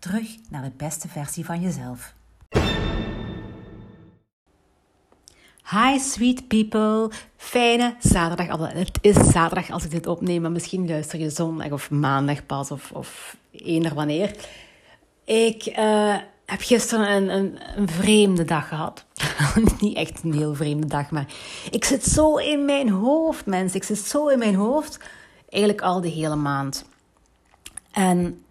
Terug naar de beste versie van jezelf. Hi sweet people, fijne zaterdag. Het is zaterdag als ik dit opneem, maar misschien luister je zondag of maandag pas of, of eender wanneer. Ik uh, heb gisteren een, een, een, vreemde dag gehad. Niet echt een heel vreemde dag, maar ik zit zo in mijn hoofd, mensen. Ik zit zo in mijn hoofd, eigenlijk al de hele maand. En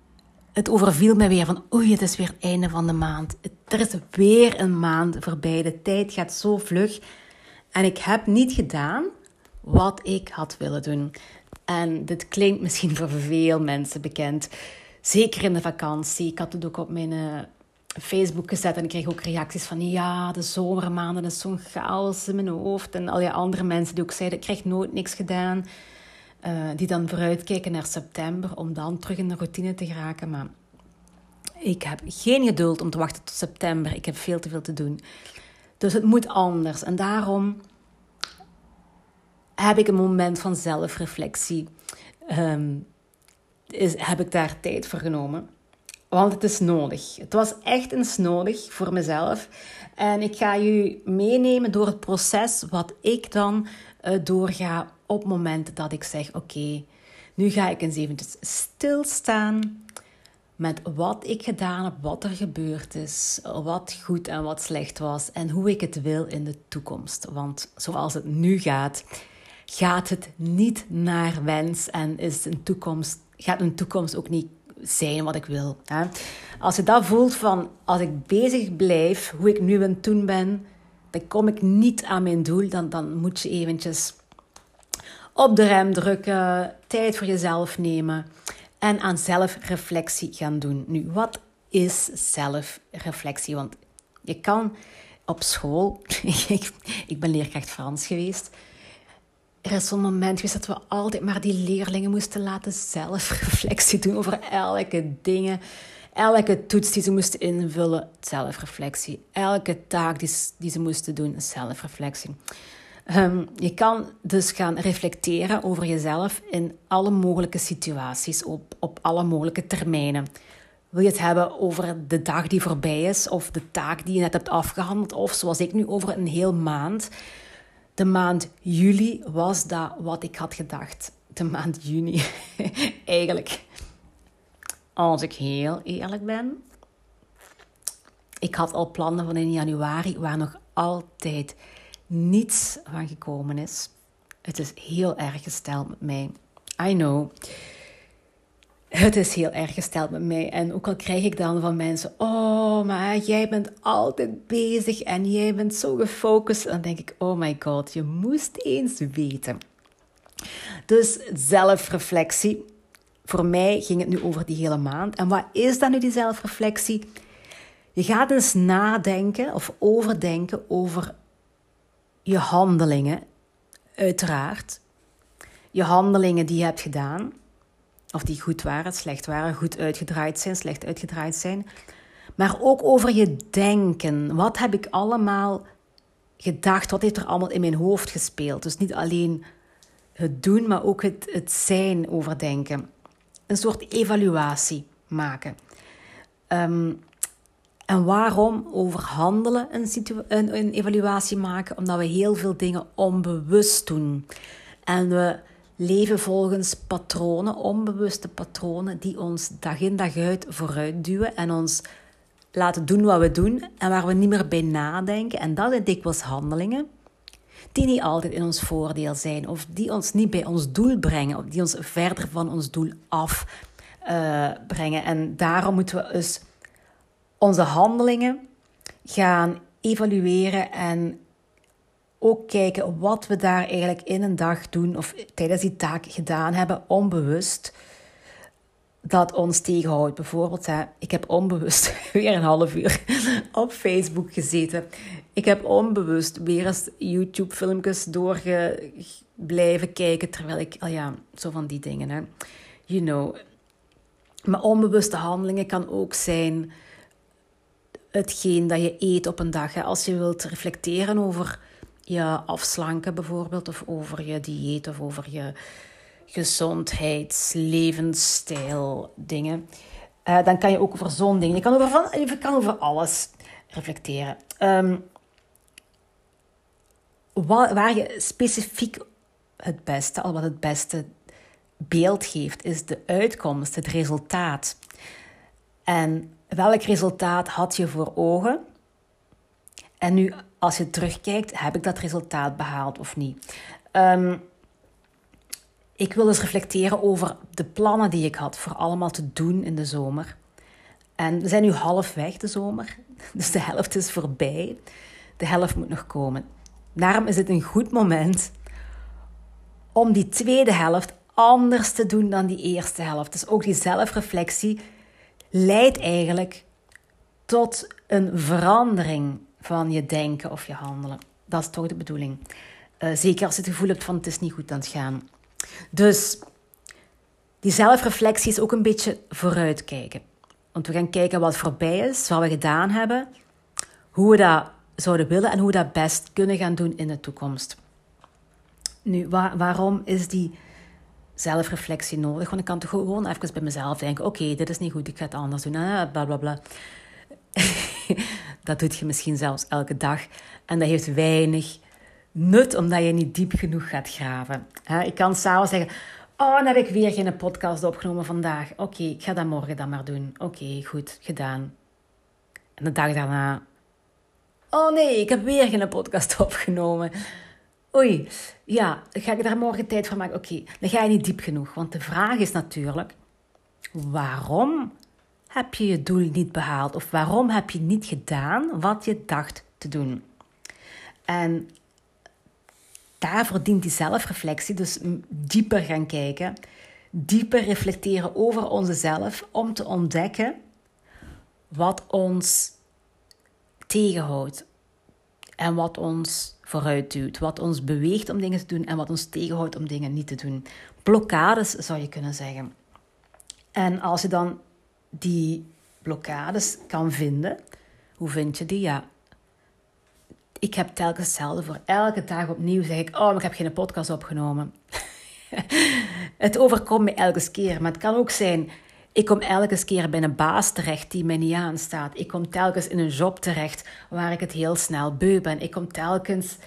het overviel me weer van, oei, het is weer het einde van de maand. Er is weer een maand voorbij. De tijd gaat zo vlug. En ik heb niet gedaan wat ik had willen doen. En dit klinkt misschien voor veel mensen bekend. Zeker in de vakantie. Ik had het ook op mijn uh, Facebook gezet en ik kreeg ook reacties van ja, de zomermaanden is zo'n chaos in mijn hoofd. En al die andere mensen die ook zeiden, ik krijg nooit niks gedaan. Uh, die dan vooruitkijken naar september om dan terug in de routine te geraken. Maar ik heb geen geduld om te wachten tot september. Ik heb veel te veel te doen. Dus het moet anders. En daarom heb ik een moment van zelfreflectie. Um, is, heb ik daar tijd voor genomen. Want het is nodig. Het was echt eens nodig voor mezelf. En ik ga je meenemen door het proces wat ik dan uh, doorga op momenten dat ik zeg: Oké, nu ga ik eens eventjes stilstaan met wat ik gedaan heb, wat er gebeurd is, wat goed en wat slecht was en hoe ik het wil in de toekomst. Want zoals het nu gaat, gaat het niet naar wens en is een toekomst, gaat een toekomst ook niet zijn wat ik wil. Hè? Als je dat voelt van, als ik bezig blijf, hoe ik nu aan het doen ben, dan kom ik niet aan mijn doel, dan, dan moet je eventjes op de rem drukken, tijd voor jezelf nemen en aan zelfreflectie gaan doen. Nu, wat is zelfreflectie? Want je kan op school, ik, ik ben leerkracht Frans geweest, er is zo'n moment geweest dat we altijd maar die leerlingen moesten laten zelfreflectie doen over elke dingen. Elke toets die ze moesten invullen, zelfreflectie. Elke taak die, die ze moesten doen, zelfreflectie. Um, je kan dus gaan reflecteren over jezelf in alle mogelijke situaties, op, op alle mogelijke termijnen. Wil je het hebben over de dag die voorbij is, of de taak die je net hebt afgehandeld, of zoals ik nu over een heel maand. De maand juli was dat wat ik had gedacht. De maand juni. Eigenlijk, als ik heel eerlijk ben, ik had al plannen van in januari waar nog altijd niets van gekomen is. Het is heel erg gesteld met mij. I know. Het is heel erg gesteld met mij. En ook al krijg ik dan van mensen: Oh, maar jij bent altijd bezig en jij bent zo gefocust. Dan denk ik: Oh my god, je moest eens weten. Dus zelfreflectie. Voor mij ging het nu over die hele maand. En wat is dan nu die zelfreflectie? Je gaat eens nadenken of overdenken over je handelingen, uiteraard. Je handelingen die je hebt gedaan, of die goed waren, slecht waren, goed uitgedraaid zijn, slecht uitgedraaid zijn. Maar ook over je denken. Wat heb ik allemaal gedacht? Wat heeft er allemaal in mijn hoofd gespeeld? Dus niet alleen het doen, maar ook het, het zijn overdenken. Een soort evaluatie maken. Um, en waarom over handelen een, een, een, evaluatie maken? Omdat we heel veel dingen onbewust doen. En we leven volgens patronen, onbewuste patronen, die ons dag in dag uit vooruit duwen en ons laten doen wat we doen en waar we niet meer bij nadenken. En dat zijn dikwijls handelingen die niet altijd in ons voordeel zijn of die ons niet bij ons doel brengen of die ons verder van ons doel afbrengen. Uh, en daarom moeten we dus onze handelingen gaan evalueren en ook kijken wat we daar eigenlijk in een dag doen of tijdens die taak gedaan hebben, onbewust. dat ons tegenhoudt. Bijvoorbeeld, hè, ik heb onbewust weer een half uur op Facebook gezeten. Ik heb onbewust weer eens YouTube-filmpjes doorge blijven kijken terwijl ik, al ja, zo van die dingen, hè. You know. Maar onbewuste handelingen kan ook zijn hetgeen dat je eet op een dag. Hè. Als je wilt reflecteren over je afslanken bijvoorbeeld, of over je dieet, of over je gezondheids, levensstijl dingen. Uh, dan kan je ook over zo'n dingen. Je kan over, van, je kan over alles reflecteren. Waar, waar je specifiek het beste, al wat het beste beeld geeft, is de uitkomst, het resultaat. En welk resultaat had je voor ogen? En nu, als je terugkijkt, heb ik dat resultaat behaald of niet? Um, ik wil dus reflecteren over de plannen die ik had voor allemaal te doen in de zomer. En we zijn nu halfweg de zomer, dus de helft is voorbij. De helft moet nog komen. Daarom is het een goed moment om die tweede helft anders te doen dan die eerste helft. Dus ook die zelfreflectie leidt eigenlijk tot een verandering van je denken of je handelen. Dat is toch de bedoeling. Uh, zeker als je het gevoel hebt van het is niet goed aan het gaan. Dus die zelfreflectie is ook een beetje vooruitkijken. Want we gaan kijken wat voorbij is, wat we gedaan hebben, hoe we dat zouden willen en hoe we dat best kunnen gaan doen in de toekomst. Nu, waarom is die zelfreflectie nodig? Want ik kan toch gewoon even bij mezelf denken: oké, dit is niet goed, ik ga het anders doen, ah, bla bla bla. dat doet je misschien zelfs elke dag en dat heeft weinig nut omdat je niet diep genoeg gaat graven. Ik kan s'avonds zeggen, oh, dan heb ik weer geen podcast opgenomen vandaag. Oké, ik ga dat morgen dan maar doen. Oké, goed, gedaan. En de dag daarna, oh nee, ik heb weer geen podcast opgenomen. Oei, ja, ga ik daar morgen tijd voor maken? Oké, dan ga je niet diep genoeg. Want de vraag is natuurlijk, waarom heb je je doel niet behaald? Of waarom heb je niet gedaan wat je dacht te doen? En daarvoor dient die zelfreflectie, dus dieper gaan kijken, dieper reflecteren over onszelf om te ontdekken wat ons tegenhoudt en wat ons vooruit wat ons beweegt om dingen te doen en wat ons tegenhoudt om dingen niet te doen. Blokkades zou je kunnen zeggen. En als je dan die blokkades kan vinden, hoe vind je die? Ja, ik heb telkens hetzelfde voor. Elke dag opnieuw zeg ik, oh, ik heb geen podcast opgenomen. het overkomt me elke keer. Maar het kan ook zijn, ik kom elke keer bij een baas terecht die mij niet aanstaat. Ik kom telkens in een job terecht waar ik het heel snel beu ben. Ik kom telkens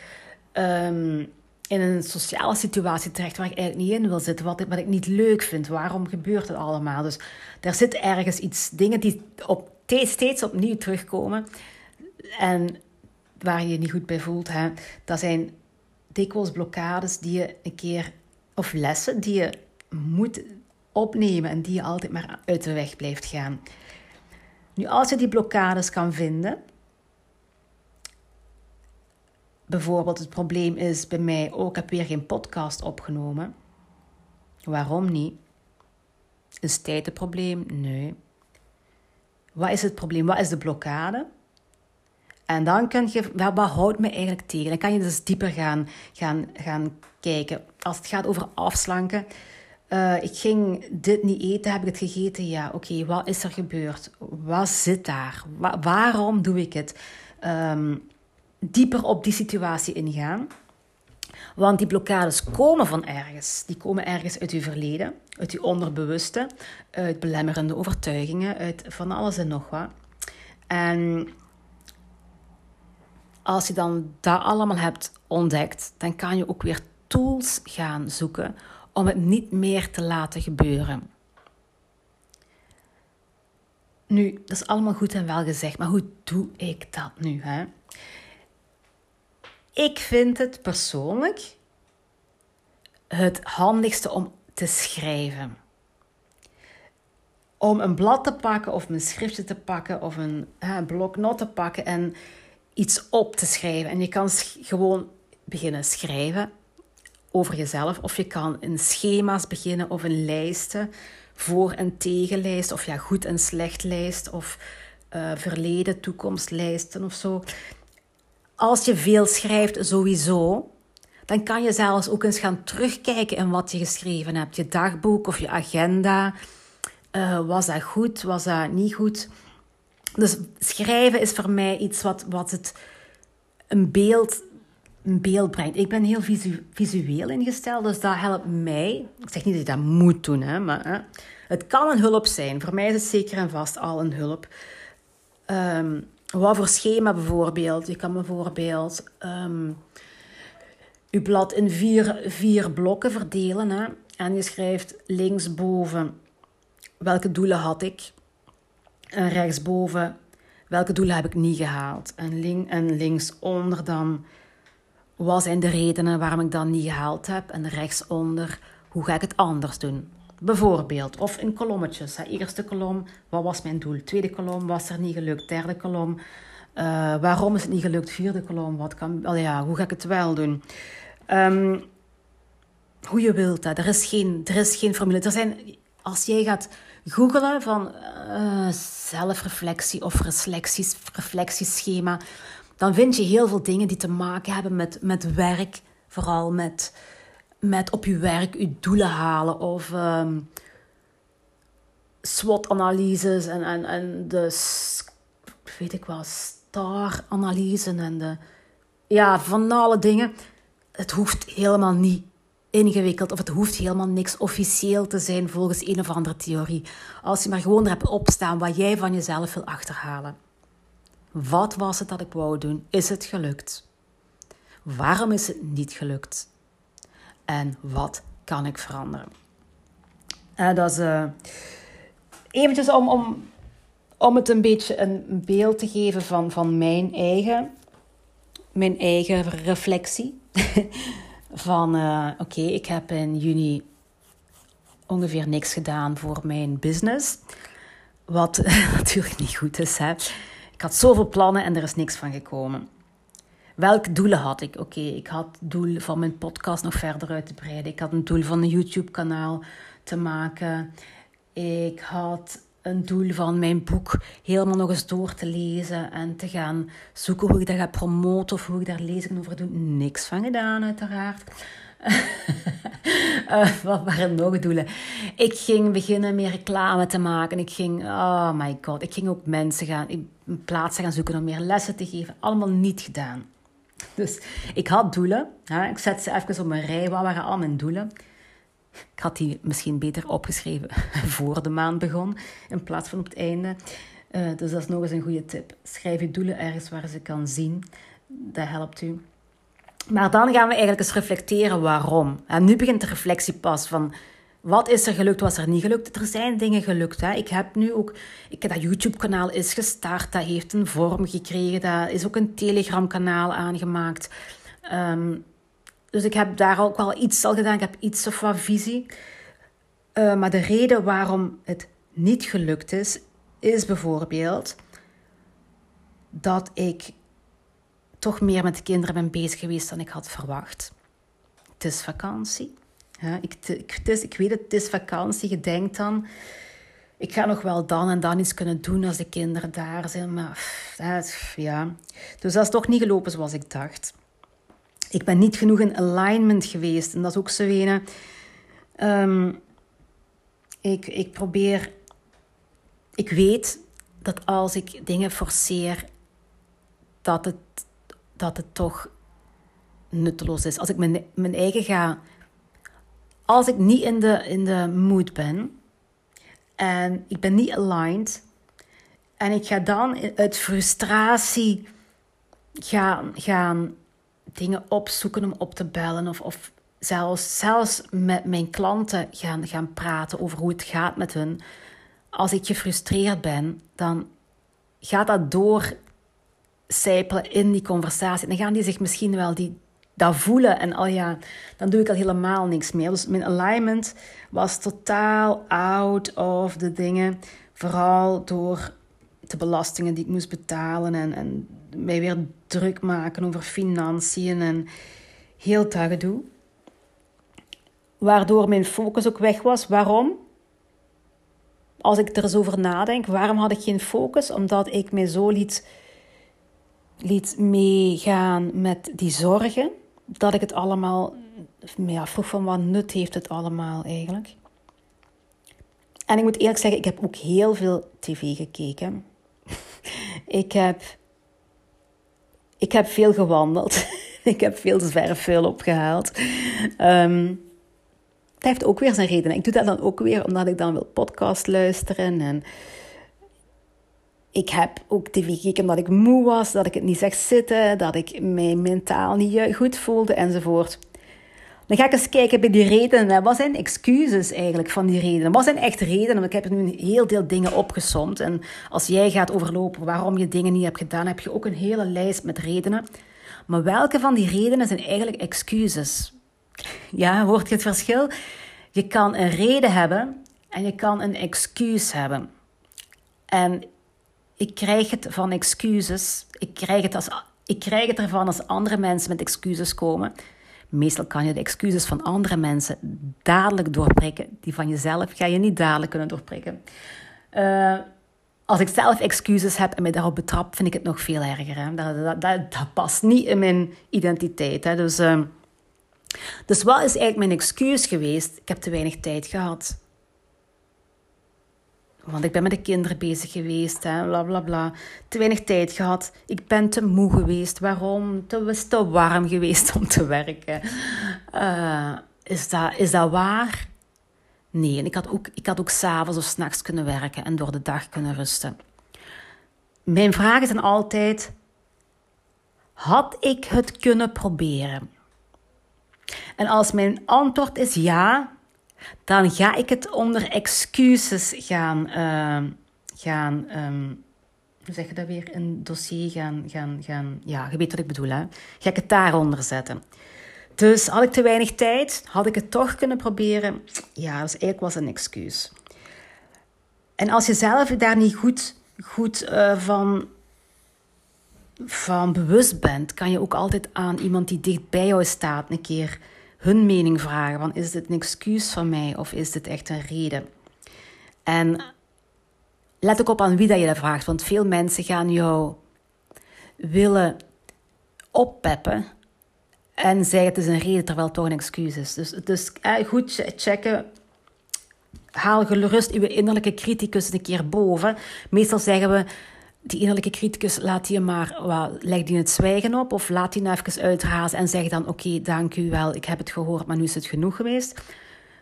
um, in een sociale situatie terecht waar ik eigenlijk niet in wil zitten. Wat ik, wat ik niet leuk vind. Waarom gebeurt het allemaal? Dus er zit ergens iets, dingen die op, steeds opnieuw terugkomen. En waar je je niet goed bij voelt. Hè? Dat zijn dikwijls blokkades die je een keer, of lessen die je moet opnemen en die je altijd maar uit de weg blijft gaan. Nu, als je die blokkades kan vinden, bijvoorbeeld het probleem is bij mij, ook oh, ik heb weer geen podcast opgenomen. Waarom niet? Is tijd het probleem? Nee. Wat is het probleem? Wat is de blokkade? En dan kun je, wat houdt me eigenlijk tegen? Dan kan je dus dieper gaan, gaan, gaan kijken. Als het gaat over afslanken. Uh, ik ging dit niet eten, heb ik het gegeten? Ja, oké, wat is er gebeurd? Wat zit daar? waarom doe ik het? Um, dieper op die situatie ingaan. Want die blokkades komen van ergens. Die komen ergens uit je verleden, uit je onderbewuste, uit belemmerende overtuigingen, uit van alles en nog wat. En als je dan dat allemaal hebt ontdekt, dan kan je ook weer tools gaan zoeken om het niet meer te laten gebeuren. Nu, dat is allemaal goed en wel gezegd, maar hoe doe ik dat nu? Hè? Ik vind het persoonlijk het handigste om te schrijven. Om een blad te pakken of een schriftje te pakken of een, een bloknot te pakken en iets op te schrijven. En je kan gewoon beginnen schrijven over jezelf. Of je kan in schema's beginnen of in lijsten voor- en tegenlijst, of ja, goed en slecht lijst, of uh, verleden, toekomstlijsten of zo. Als je veel schrijft, sowieso, dan kan je zelfs ook eens gaan terugkijken in wat je geschreven hebt. Je dagboek of je agenda. Uh, was dat goed? Was dat niet goed? Dus schrijven is voor mij iets wat, wat het een beeld, een beeld brengt. Ik ben heel visu visueel ingesteld, dus dat helpt mij. Ik zeg niet dat je dat moet doen, hè, maar het kan een hulp zijn. Voor mij is het zeker en vast al een hulp. Um, wat voor schema bijvoorbeeld? Je kan bijvoorbeeld um, je blad in vier, vier blokken verdelen. Hè? En je schrijft linksboven welke doelen had ik. En rechtsboven welke doelen heb ik niet gehaald. En, link, en linksonder dan wat zijn de redenen waarom ik dat niet gehaald heb. En rechtsonder hoe ga ik het anders doen. Bijvoorbeeld, of in kolommetjes. Hè. Eerste kolom, wat was mijn doel? Tweede kolom, was er niet gelukt? Derde kolom, uh, waarom is het niet gelukt? Vierde kolom, wat kan, wel ja, hoe ga ik het wel doen? Um, hoe je wilt dat. Er is geen, er is geen formule. Er zijn, als jij gaat googelen van uh, zelfreflectie of reflecties, reflectieschema, dan vind je heel veel dingen die te maken hebben met, met werk, vooral met met op je werk je doelen halen of um, SWOT-analyses en, en, en de, weet ik wel, star-analyse en de, ja, van alle dingen. Het hoeft helemaal niet ingewikkeld of het hoeft helemaal niks officieel te zijn volgens een of andere theorie. Als je maar gewoon er hebt opstaan wat jij van jezelf wil achterhalen. Wat was het dat ik wou doen? Is het gelukt? Waarom is het niet gelukt? en wat kan ik veranderen. Uh, dat is uh, eventjes om, om, om het een beetje een beeld te geven van, van mijn eigen, mijn eigen reflectie. van uh, oké, ik heb in juni ongeveer niks gedaan voor mijn business. Wat natuurlijk niet goed is. Hè? Ik had zoveel plannen en er is niks van gekomen. Welke doelen had ik? Oké, ik had het doel van mijn podcast nog verder uit te breiden. Ik had een doel van een YouTube-kanaal te maken. Ik had een doel van mijn boek helemaal nog eens door te lezen en te gaan zoeken hoe ik dat ga promoten of hoe ik daar lezingen over doe. Niks van gedaan, uiteraard. uh, wat waren nog doelen? Ik ging beginnen meer reclame te maken. Ik ging, oh my god, ik ging ook mensen gaan, plaatsen gaan zoeken om meer lessen te geven. Allemaal niet gedaan. Dus ik had doelen. Hè? Ik zet ze even op een rij. Wat waren al mijn doelen? Ik had die misschien beter opgeschreven voor de maand begon, in plaats van op het einde. Uh, dus dat is nog eens een goede tip. Schrijf je doelen ergens waar ze kan zien. Dat helpt u. Maar dan gaan we eigenlijk eens reflecteren waarom. En nu begint de reflectie pas van wat is er gelukt, wat is er niet gelukt? Er zijn dingen gelukt. Hè. Ik heb nu ook... Ik, dat YouTube-kanaal is gestart. Dat heeft een vorm gekregen. Daar is ook een Telegram-kanaal aangemaakt. Um, dus ik heb daar ook wel iets al gedaan. Ik heb iets of wat visie. Uh, maar de reden waarom het niet gelukt is... is bijvoorbeeld... dat ik toch meer met de kinderen ben bezig geweest dan ik had verwacht. Het is vakantie. Ja, ik, ik, ik weet het, het is vakantie. Je denkt dan, ik ga nog wel dan en dan iets kunnen doen als de kinderen daar zijn. Maar ja, dus dat is toch niet gelopen zoals ik dacht. Ik ben niet genoeg in alignment geweest. En dat is ook zo een. Um, ik, ik probeer. Ik weet dat als ik dingen forceer, dat het, dat het toch nutteloos is. Als ik mijn, mijn eigen ga als ik niet in de, in de mood ben en ik ben niet aligned en ik ga dan uit frustratie gaan, gaan dingen opzoeken om op te bellen of, of zelfs, zelfs met mijn klanten gaan, gaan praten over hoe het gaat met hun. Als ik gefrustreerd ben, dan gaat dat door sijpelen in die conversatie. Dan gaan die zich misschien wel die, dat voelen. En al ja, dan doe ik al helemaal niks meer. Dus mijn alignment was totaal out of de dingen. Vooral door de belastingen die ik moest betalen en, en mij weer druk maken over financiën en heel dat gedoe. Waardoor mijn focus ook weg was. Waarom? als ik er eens over nadenk, waarom had ik geen focus? Omdat ik mij zo liet, liet meegaan met die zorgen, dat ik het allemaal, ja, vroeg van wat nut heeft het allemaal eigenlijk. En ik moet eerlijk zeggen, ik heb ook heel veel tv gekeken. ik, heb, ik heb veel gewandeld. ik heb veel zwerfvuil opgehaald. Um, dat heeft ook weer zijn reden. Ik doe dat dan ook weer omdat ik dan wil podcast luisteren. En ik heb ook tv gekeken omdat ik moe was, dat ik het niet zag zitten, dat ik mij mentaal niet goed voelde enzovoort. Dan ga ik eens kijken bij die redenen. Wat zijn excuses eigenlijk van die redenen? Wat zijn echt redenen? Want ik heb nu een heel deel dingen opgesomd. En als jij gaat overlopen waarom je dingen niet hebt gedaan, heb je ook een hele lijst met redenen. Maar welke van die redenen zijn eigenlijk excuses? Ja, hoort je het verschil? Je kan een reden hebben en je kan een excuus hebben. En ik krijg het van excuses. Ik krijg het, als, ik krijg het ervan als andere mensen met excuses komen. Meestal kan je de excuses van andere mensen dadelijk doorprikken. Die van jezelf ga je niet dadelijk kunnen doorprikken. Uh, als ik zelf excuses heb en mij daarop betrap, vind ik het nog veel erger. Hè? Dat, dat, past niet in mijn identiteit. Hè? Dus, uh, dus wat is eigenlijk mijn excuus geweest? Ik heb te weinig tijd gehad. Want ik ben met de kinderen bezig geweest, hè, bla bla bla. Te weinig tijd gehad. Ik ben te moe geweest. Waarom? Het was te warm geweest om te werken. Uh, is, dat, is dat waar? Nee, en ik had ook, ik had ook s'avonds of s'nachts kunnen werken en door de dag kunnen rusten. Mijn vragen zijn altijd: had ik het kunnen proberen? En als mijn antwoord is ja, dan ga ik het onder excuses gaan, uh, gaan um, hoe zeg je dat weer, een dossier gaan, gaan, gaan, ja, je weet wat ik bedoel, hè? Ga ik het daaronder zetten. Dus had ik te weinig tijd, had ik het toch kunnen proberen? Ja, is eigenlijk was een excuus. En als je zelf daar niet goed, goed uh, van, van bewust bent, kan je ook altijd aan iemand die dicht bij jou staat een keer hun mening vragen. Van, is dit een excuus van mij of is dit echt een reden? En let ook op aan wie dat je dat vraagt. Want veel mensen gaan jou willen oppeppen en zeggen het is een reden terwijl het toch een excuus is. Dus, dus eh, goed checken. Haal gerust uw innerlijke criticus een keer boven. Meestal zeggen we die innerlijke criticus, laat die maar, leg die het zwijgen op of laat die nou even uitrazen en zeg dan, oké, dank u wel, ik heb het gehoord, maar nu is het genoeg geweest.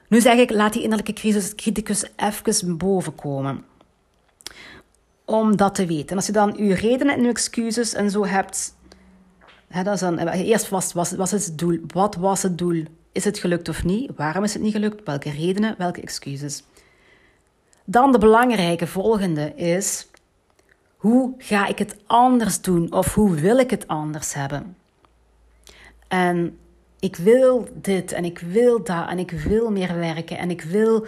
Nu zeg ik, laat die innerlijke criticus even boven komen. Om dat te weten. En als je dan uw redenen en uw excuses en zo hebt, hè, dat is dan, eerst was, was, was het doel, wat was het doel? Is het gelukt of niet? Waarom is het niet gelukt? Welke redenen? Welke excuses? Dan de belangrijke volgende is, hoe ga ik het anders doen of hoe wil ik het anders hebben? En ik wil dit en ik wil dat en ik wil meer werken en ik wil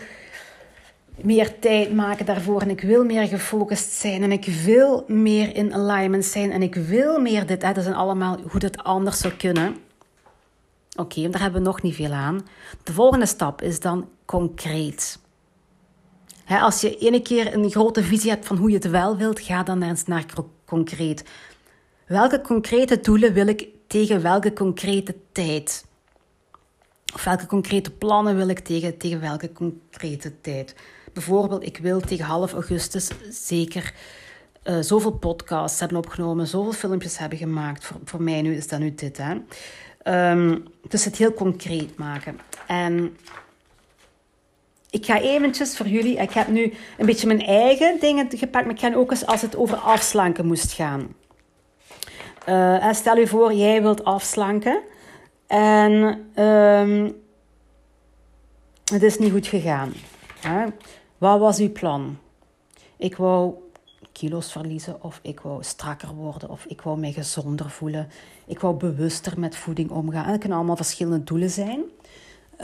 meer tijd maken daarvoor en ik wil meer gefocust zijn en ik wil meer in alignment zijn en ik wil meer dit. Dat zijn allemaal hoe het anders zou kunnen. Oké, daar hebben we nog niet veel aan. De volgende stap is dan concreet als je ene keer een grote visie hebt van hoe je het wel wilt, ga dan eens naar concreet. Welke concrete doelen wil ik tegen welke concrete tijd? Of welke concrete plannen wil ik tegen, tegen welke concrete tijd? Bijvoorbeeld, ik wil tegen half augustus zeker uh, zoveel podcasts hebben opgenomen, zoveel filmpjes hebben gemaakt. Voor, voor mij nu is dat nu dit. Hè? Um, dus het heel concreet maken. En ik ga eventjes voor jullie, ik heb nu een beetje mijn eigen dingen gepakt, maar ik ga ook eens als het over afslanken moest gaan. Uh, stel je voor, jij wilt afslanken en um, het is niet goed gegaan. Hè? Wat was uw plan? Ik wou kilo's verliezen, of ik wou strakker worden, of ik wou mij gezonder voelen. Ik wou bewuster met voeding omgaan. En dat kunnen allemaal verschillende doelen zijn.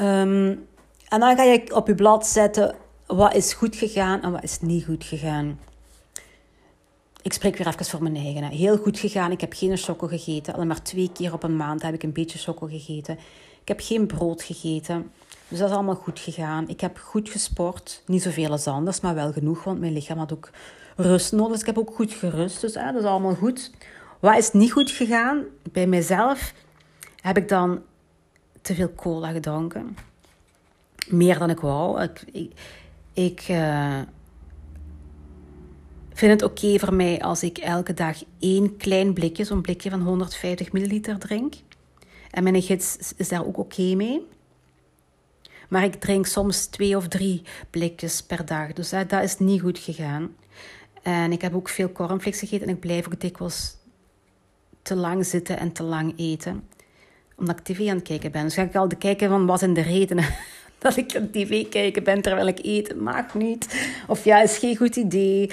Um, en dan ga je op je blad zetten wat is goed gegaan en wat is niet goed gegaan. Ik spreek weer even voor mijn eigen. Heel goed gegaan. Ik heb geen choco gegeten. Alleen maar twee keer op een maand heb ik een beetje choco gegeten. Ik heb geen brood gegeten. Dus dat is allemaal goed gegaan. Ik heb goed gesport. Niet zoveel als anders, maar wel genoeg, want mijn lichaam had ook rust nodig. Dus ik heb ook goed gerust. Dus dat is allemaal goed. Wat is niet goed gegaan? Bij mezelf heb ik dan te veel cola gedronken. Meer dan ik wou. Ik, uh, vind het oké voor mij als ik elke dag één klein blikje, zo'n blikje van 150 milliliter drink. En mijn gids is daar ook oké mee. Maar ik drink soms twee of drie blikjes per dag. Dus dat is niet goed gegaan. En ik heb ook veel cornflakes gegeten en ik blijf ook dikwijls te lang zitten en te lang eten. Omdat ik tv aan het kijken ben. Dus ga ik al kijken van wat zijn de redenen dat ik aan tv kijken ben terwijl ik eten. Mag niet. Of ja, is geen goed idee.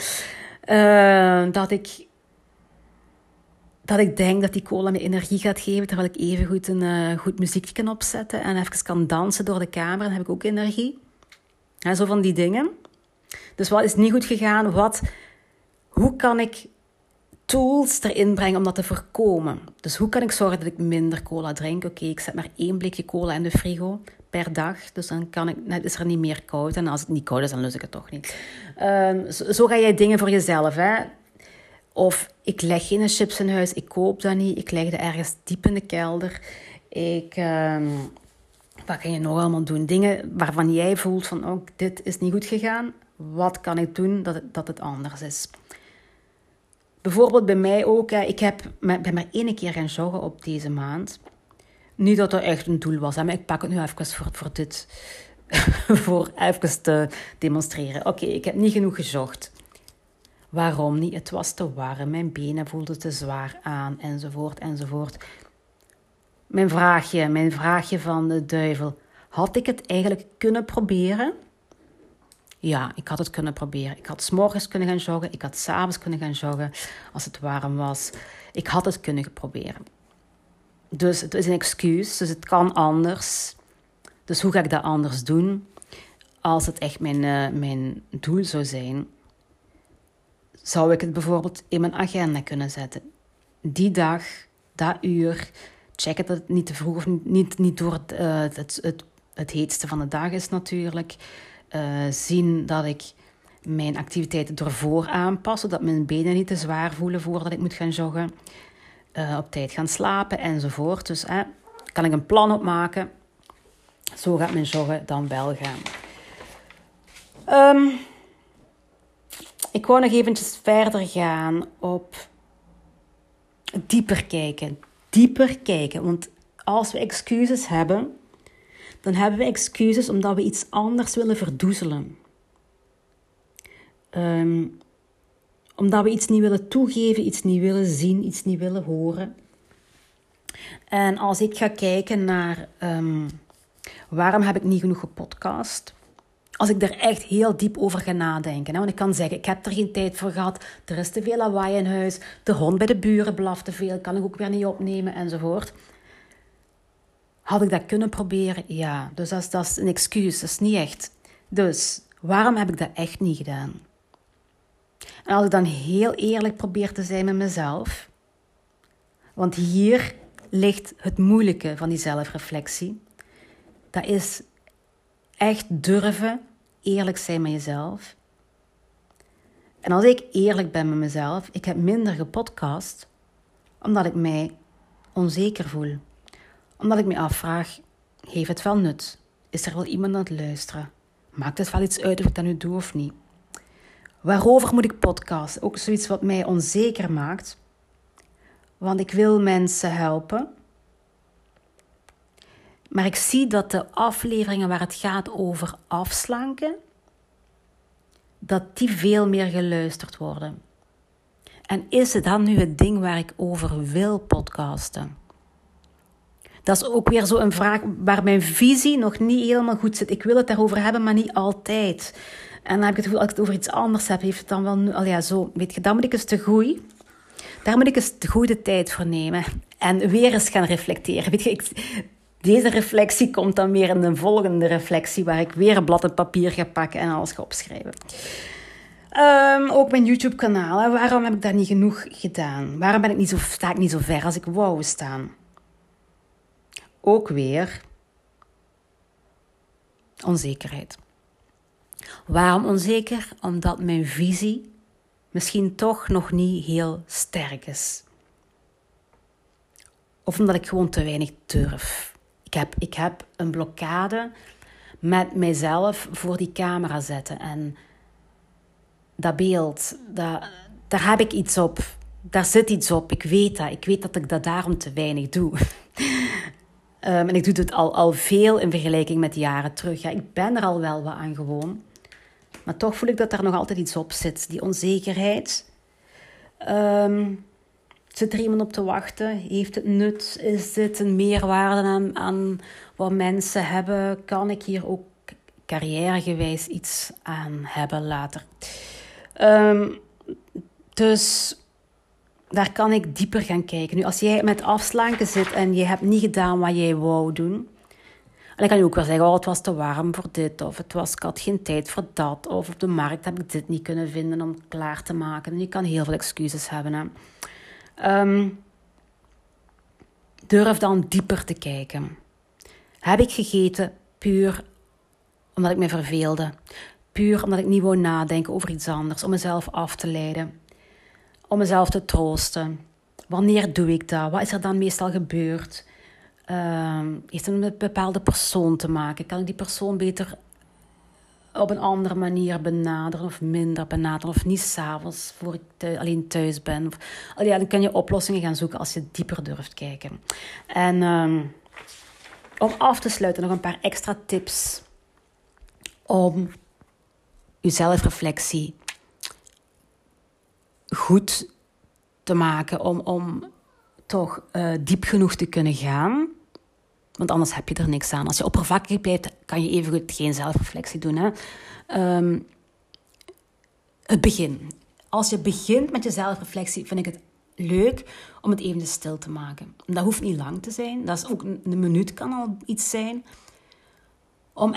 Uh, dat ik dat ik denk dat die cola me energie gaat geven, terwijl ik even goed een uh, goed muziekje kan opzetten en even kan dansen door de kamer, dan heb ik ook energie. Ja, zo van die dingen. Dus wat is niet goed gegaan? Wat, hoe kan ik tools erin brengen om dat te voorkomen? Dus hoe kan ik zorgen dat ik minder cola drink? Oké, ik zet maar één blikje cola in de frigo per dag. Dus dan kan ik, net is er niet meer koud. En als het niet koud is, dan lus ik het toch niet. Um, zo, ga jij dingen voor jezelf. Hè? Of ik leg geen chips in huis, ik koop dat niet. Ik leg dat ergens diep in de kelder. Ik, um, wat kan je nog allemaal doen? Dingen waarvan jij voelt van, oh, dit is niet goed gegaan. Wat kan ik doen dat het, dat het anders is? Bijvoorbeeld bij mij ook, ik heb, ben maar één keer gaan joggen op deze maand. Niet dat dat echt een doel was, maar ik pak het nu even voor, voor dit, voor even te demonstreren. Oké, ik heb niet genoeg gezocht. Waarom niet? Het was te warm, mijn benen voelden te zwaar aan, enzovoort, enzovoort. Mijn vraagje, mijn vraagje van de duivel. Had ik het eigenlijk kunnen proberen? Ja, ik had het kunnen proberen. Ik had s'morgens kunnen gaan joggen. Ik had s'avonds kunnen gaan joggen als het warm was. Ik had het kunnen proberen. Dus het is een excuus. Dus het kan anders. Dus hoe ga ik dat anders doen? Als het echt mijn, uh, mijn doel zou zijn zou ik het bijvoorbeeld in mijn agenda kunnen zetten. Die dag, dat uur, checken dat het niet te vroeg of niet, niet door het, uh, het, het, het, heetste van de dag is natuurlijk. Uh, zien dat ik mijn activiteiten ervoor aanpas, zodat mijn benen niet te zwaar voelen voordat ik moet gaan joggen. Uh, op tijd gaan slapen enzovoort. Dus eh, kan ik een plan opmaken. Zo gaat mijn joggen dan wel gaan. Um, ik wou nog eventjes verder gaan op dieper kijken. Dieper kijken. Want als we excuses hebben, dan hebben we excuses omdat we iets anders willen verdoezelen. Um, omdat we iets niet willen toegeven, iets niet willen zien, iets niet willen horen. En als ik ga kijken naar um, waarom heb ik niet genoeg gepodcast, als ik er echt heel diep over ga nadenken. Hè? Want ik kan zeggen, ik heb er geen tijd voor gehad. Er is te veel lawaai in huis. De hond bij de buren blaft te veel. Kan ik ook weer niet opnemen enzovoort. Had ik dat kunnen proberen? Ja. Dus is, dat is een excuus. Dat is niet echt. Dus waarom heb ik dat echt niet gedaan? En als ik dan heel eerlijk probeer te zijn met mezelf. Want hier ligt het moeilijke van die zelfreflectie. Dat is echt durven eerlijk zijn met jezelf. En als ik eerlijk ben met mezelf, ik heb minder gepodcast, omdat ik mij onzeker voel. Omdat ik me afvraag, heeft het wel nut? Is er wel iemand aan het luisteren? Maakt het wel iets uit of ik dat nu doe of niet? Waarover moet ik podcasten? Ook zoiets wat mij onzeker maakt. Want ik wil mensen helpen. Maar ik zie dat de afleveringen waar het gaat over afslanken, dat die veel meer geluisterd worden. En is het dan nu het ding waar ik over wil podcasten? Dat is ook weer zo'n vraag waar mijn visie nog niet helemaal goed zit. Ik wil het daarover hebben, maar niet altijd. En dan heb ik het gevoel, als ik het over iets anders heb, heeft het dan wel... Al ja, zo, weet je, dan moet ik eens te goed... Daar moet ik eens de goede tijd voor nemen. En weer eens gaan reflecteren. Weet je, ik, deze reflectie komt dan weer in de volgende reflectie, waar ik weer een blad papier ga pakken en alles ga opschrijven. Um, ook mijn YouTube-kanaal. Waarom heb ik daar niet genoeg gedaan? Waarom ben ik niet zo, sta ik niet zo ver als ik wou staan? Ook weer onzekerheid. Waarom onzeker? Omdat mijn visie misschien toch nog niet heel sterk is. Of omdat ik gewoon te weinig durf. Ik heb, ik heb een blokkade met mijzelf voor die camera zetten. En dat beeld, dat, daar heb ik iets op. Daar zit iets op. Ik weet dat. Ik weet dat ik dat daarom te weinig doe. um, en ik doe het al, al veel in vergelijking met jaren terug. Ja, ik ben er al wel wat aan gewoon. Maar toch voel ik dat er nog altijd iets op zit. Die onzekerheid. Um, zit er iemand op te wachten? Heeft het nut? Is dit een meerwaarde aan, wat mensen hebben? Kan ik hier ook carrièregewijs iets aan hebben later? Um, dus daar kan ik dieper gaan kijken. Nu, als jij met afslanken zit en je hebt niet gedaan wat jij wou doen, en dan kan je ook wel zeggen, oh, het was te warm voor dit, of het was, ik had geen tijd voor dat, of op de markt heb ik dit niet kunnen vinden om klaar te maken. En je kan heel veel excuses hebben. Hè. Ehm, durf dan dieper te kijken. Heb ik gegeten puur omdat ik me verveelde? Puur omdat ik niet wou nadenken over iets anders, om mezelf af te leiden, om mezelf te troosten. Wanneer doe ik dat? Wat is er dan meestal gebeurd? Um, heeft het met een bepaalde persoon te maken? Kan ik die persoon beter op een andere manier benaderen of minder benaderen of niet s'avonds voor ik alleen thuis ben? Of, ja, dan kan je oplossingen gaan zoeken als je dieper durft kijken. En um, om af te sluiten nog een paar extra tips om je zelfreflectie goed te maken, om, om toch uh, diep genoeg te kunnen gaan. Want anders heb je er niks aan. Als je oppervlakkig blijft, kan je even geen zelfreflectie doen. Hè? Um, het begin. Als je begint met je zelfreflectie, vind ik het leuk om het even stil te maken. Dat hoeft niet lang te zijn. Dat is ook een minuut kan al iets zijn. Om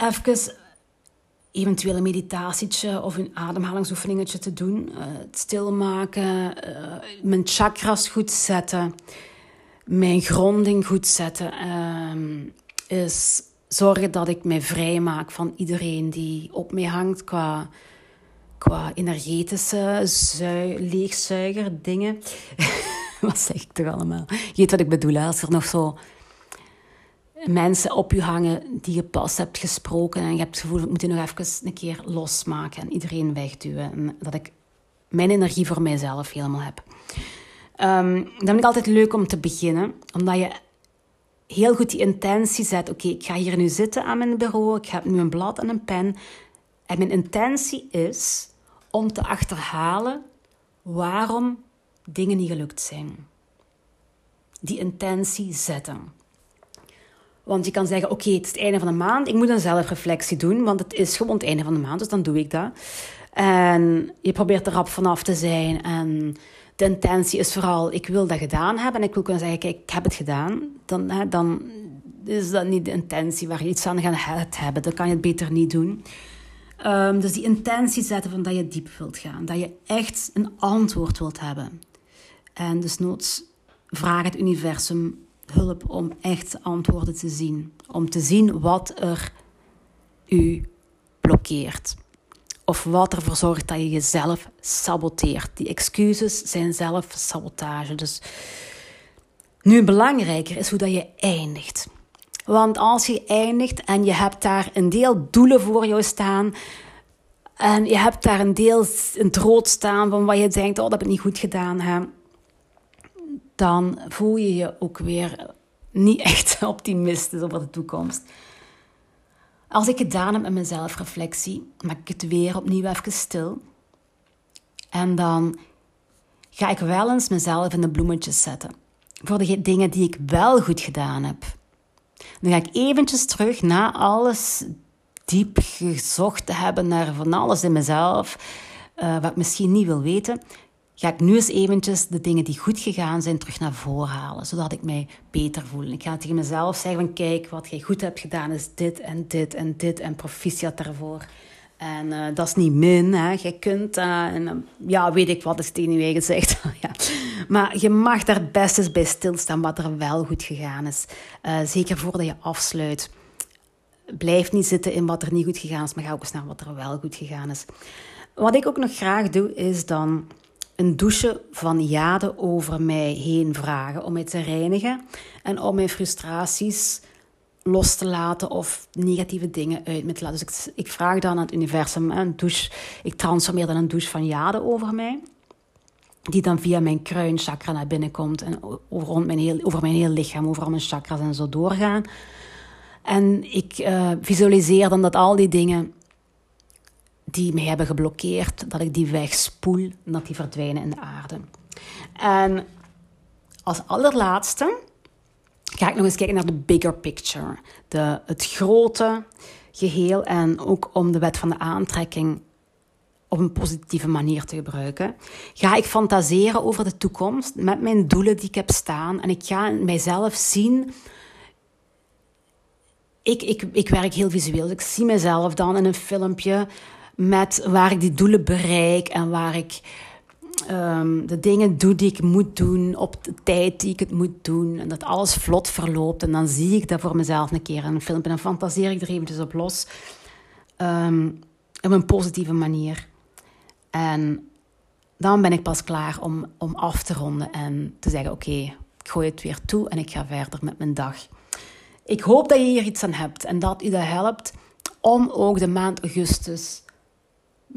even een meditatietje of een ademhalingsoefeningetje te doen. Uh, het stilmaken, uh, mijn chakras goed zetten, mijn gronding goed zetten. Uh, is zorgen dat ik mij vrij maak van iedereen die op mij hangt qua, qua energetische zui, leegzuiger dingen. wat zeg ik toch allemaal? Je weet wat ik bedoel, als er nog zo mensen op je hangen die je pas hebt gesproken en je hebt het gevoel, ik moet nog even een keer losmaken en iedereen wegduwen. En dat ik mijn energie voor mijzelf helemaal heb. Um, dan vind ik altijd leuk om te beginnen, omdat je heel goed die intentie zet. Oké, ik ga hier nu zitten aan mijn bureau, ik heb nu een blad en een pen. En mijn intentie is om te achterhalen waarom dingen niet gelukt zijn. Die intentie zetten. Want je kan zeggen, oké, het is het einde van de maand, ik moet een zelfreflectie doen, want het is gewoon het einde van de maand, dus dan doe ik dat. En je probeert er rap vanaf te zijn en de intentie is vooral, ik wil dat gedaan hebben en ik wil kunnen zeggen, kijk, ik heb het gedaan. Dan, hè, dan is dat niet de intentie waar je iets aan gaat hebben, dan kan je het beter niet doen. Um, dus die intentie zetten van dat je diep wilt gaan, dat je echt een antwoord wilt hebben. En dus noods vraag het universum hulp om echt antwoorden te zien. Om te zien wat er u blokkeert. Of wat ervoor zorgt dat je jezelf saboteert. Die excuses zijn zelf sabotage. Dus nu belangrijker is hoe dat je eindigt. Want als je eindigt en je hebt daar een deel doelen voor jou staan. En je hebt daar een deel in het staan van wat je denkt, oh dat heb ik niet goed gedaan. Hè? dan voel je je ook weer niet echt optimistisch over de toekomst. Als ik gedaan heb met mijn zelfreflectie, maak ik het weer opnieuw even stil. En dan ga ik wel eens mezelf in de bloemetjes zetten. Voor de dingen die ik wel goed gedaan heb. Dan ga ik eventjes terug na alles diep gezocht te hebben naar van alles in mezelf, uh, wat ik misschien niet wil weten ga ik nu eens eventjes de dingen die goed gegaan zijn terug naar voren halen, zodat ik mij beter voel. Ik ga tegen mezelf zeggen van kijk, wat jij goed hebt gedaan is dit en dit en dit en proficiat daarvoor. En uh, dat is niet min, hè. jij kunt dat. en uh, ja, weet ik wat is tegen je gezegd. ja. Maar je mag daar best eens bij stilstaan wat er wel goed gegaan is. Zeker voordat je afsluit. blijf niet zitten in wat er niet goed gegaan is, maar ga ook eens naar wat er wel goed gegaan is. Wat ik ook nog graag doe, is dan een douche van jade over mij heen vragen om mij te reinigen en om mijn frustraties los te laten of negatieve dingen uit me te laten. Dus ik, vraag dan aan het universum een douche. Ik transformeer dan een douche van jade over mij. Die dan via mijn kruinchakra naar binnen komt en over, mijn heel, over mijn hele lichaam, over al mijn chakras en zo doorgaan. En ik uh, visualiseer dan dat al die dingen die mij hebben geblokkeerd, dat ik die wegspoel en dat die verdwijnen in de aarde. En als allerlaatste ga ik nog eens kijken naar de bigger picture. De, het grote geheel en ook om de wet van de aantrekking op een positieve manier te gebruiken. Ga ik fantaseren over de toekomst met mijn doelen die ik heb staan. En ik ga mijzelf zien. Ik, ik, ik werk heel visueel. Ik zie mezelf dan in een filmpje met waar ik die doelen bereik en waar ik um, de dingen doe die ik moet doen op de tijd die ik het moet doen. En dat alles vlot verloopt. En dan zie ik dat voor mezelf een keer in een filmpje. En dan fantaseer ik er eventjes op los. Um, op een positieve manier. En dan ben ik pas klaar om, om af te ronden en te zeggen: Oké, ik gooi het weer toe en ik ga verder met mijn dag. Ik hoop dat je hier iets aan hebt en dat u dat helpt om ook de maand augustus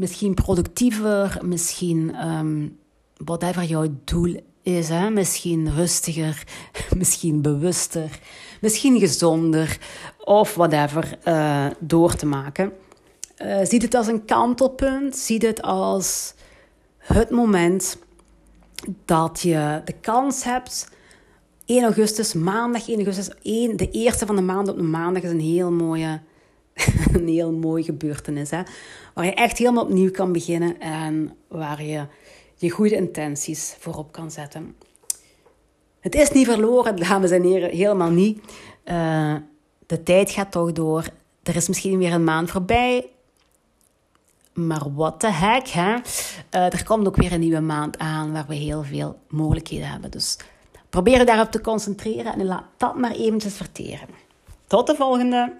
misschien productiever, misschien um, whatever jouw doel is. Hè? Misschien rustiger, misschien bewuster, misschien gezonder of whatever uh, door te maken. Uh, ziet het als een kantelpunt, ziet het als het moment dat je de kans hebt. 1 augustus, maandag 1 augustus, 1, de eerste van de maand op de maandag is een heel mooie een heel mooie gebeurtenis. Hè? Waar je echt helemaal opnieuw kan beginnen en waar je je goede intenties voorop kan zetten. Het is niet verloren, dames en heren, helemaal niet. Uh, de tijd gaat toch door. Er is misschien weer een maand voorbij. Maar wat de heck, hè? Uh, er komt ook weer een nieuwe maand aan waar we heel veel mogelijkheden hebben. Dus probeer daarop te concentreren en laat dat maar eventjes verteren. Tot de volgende!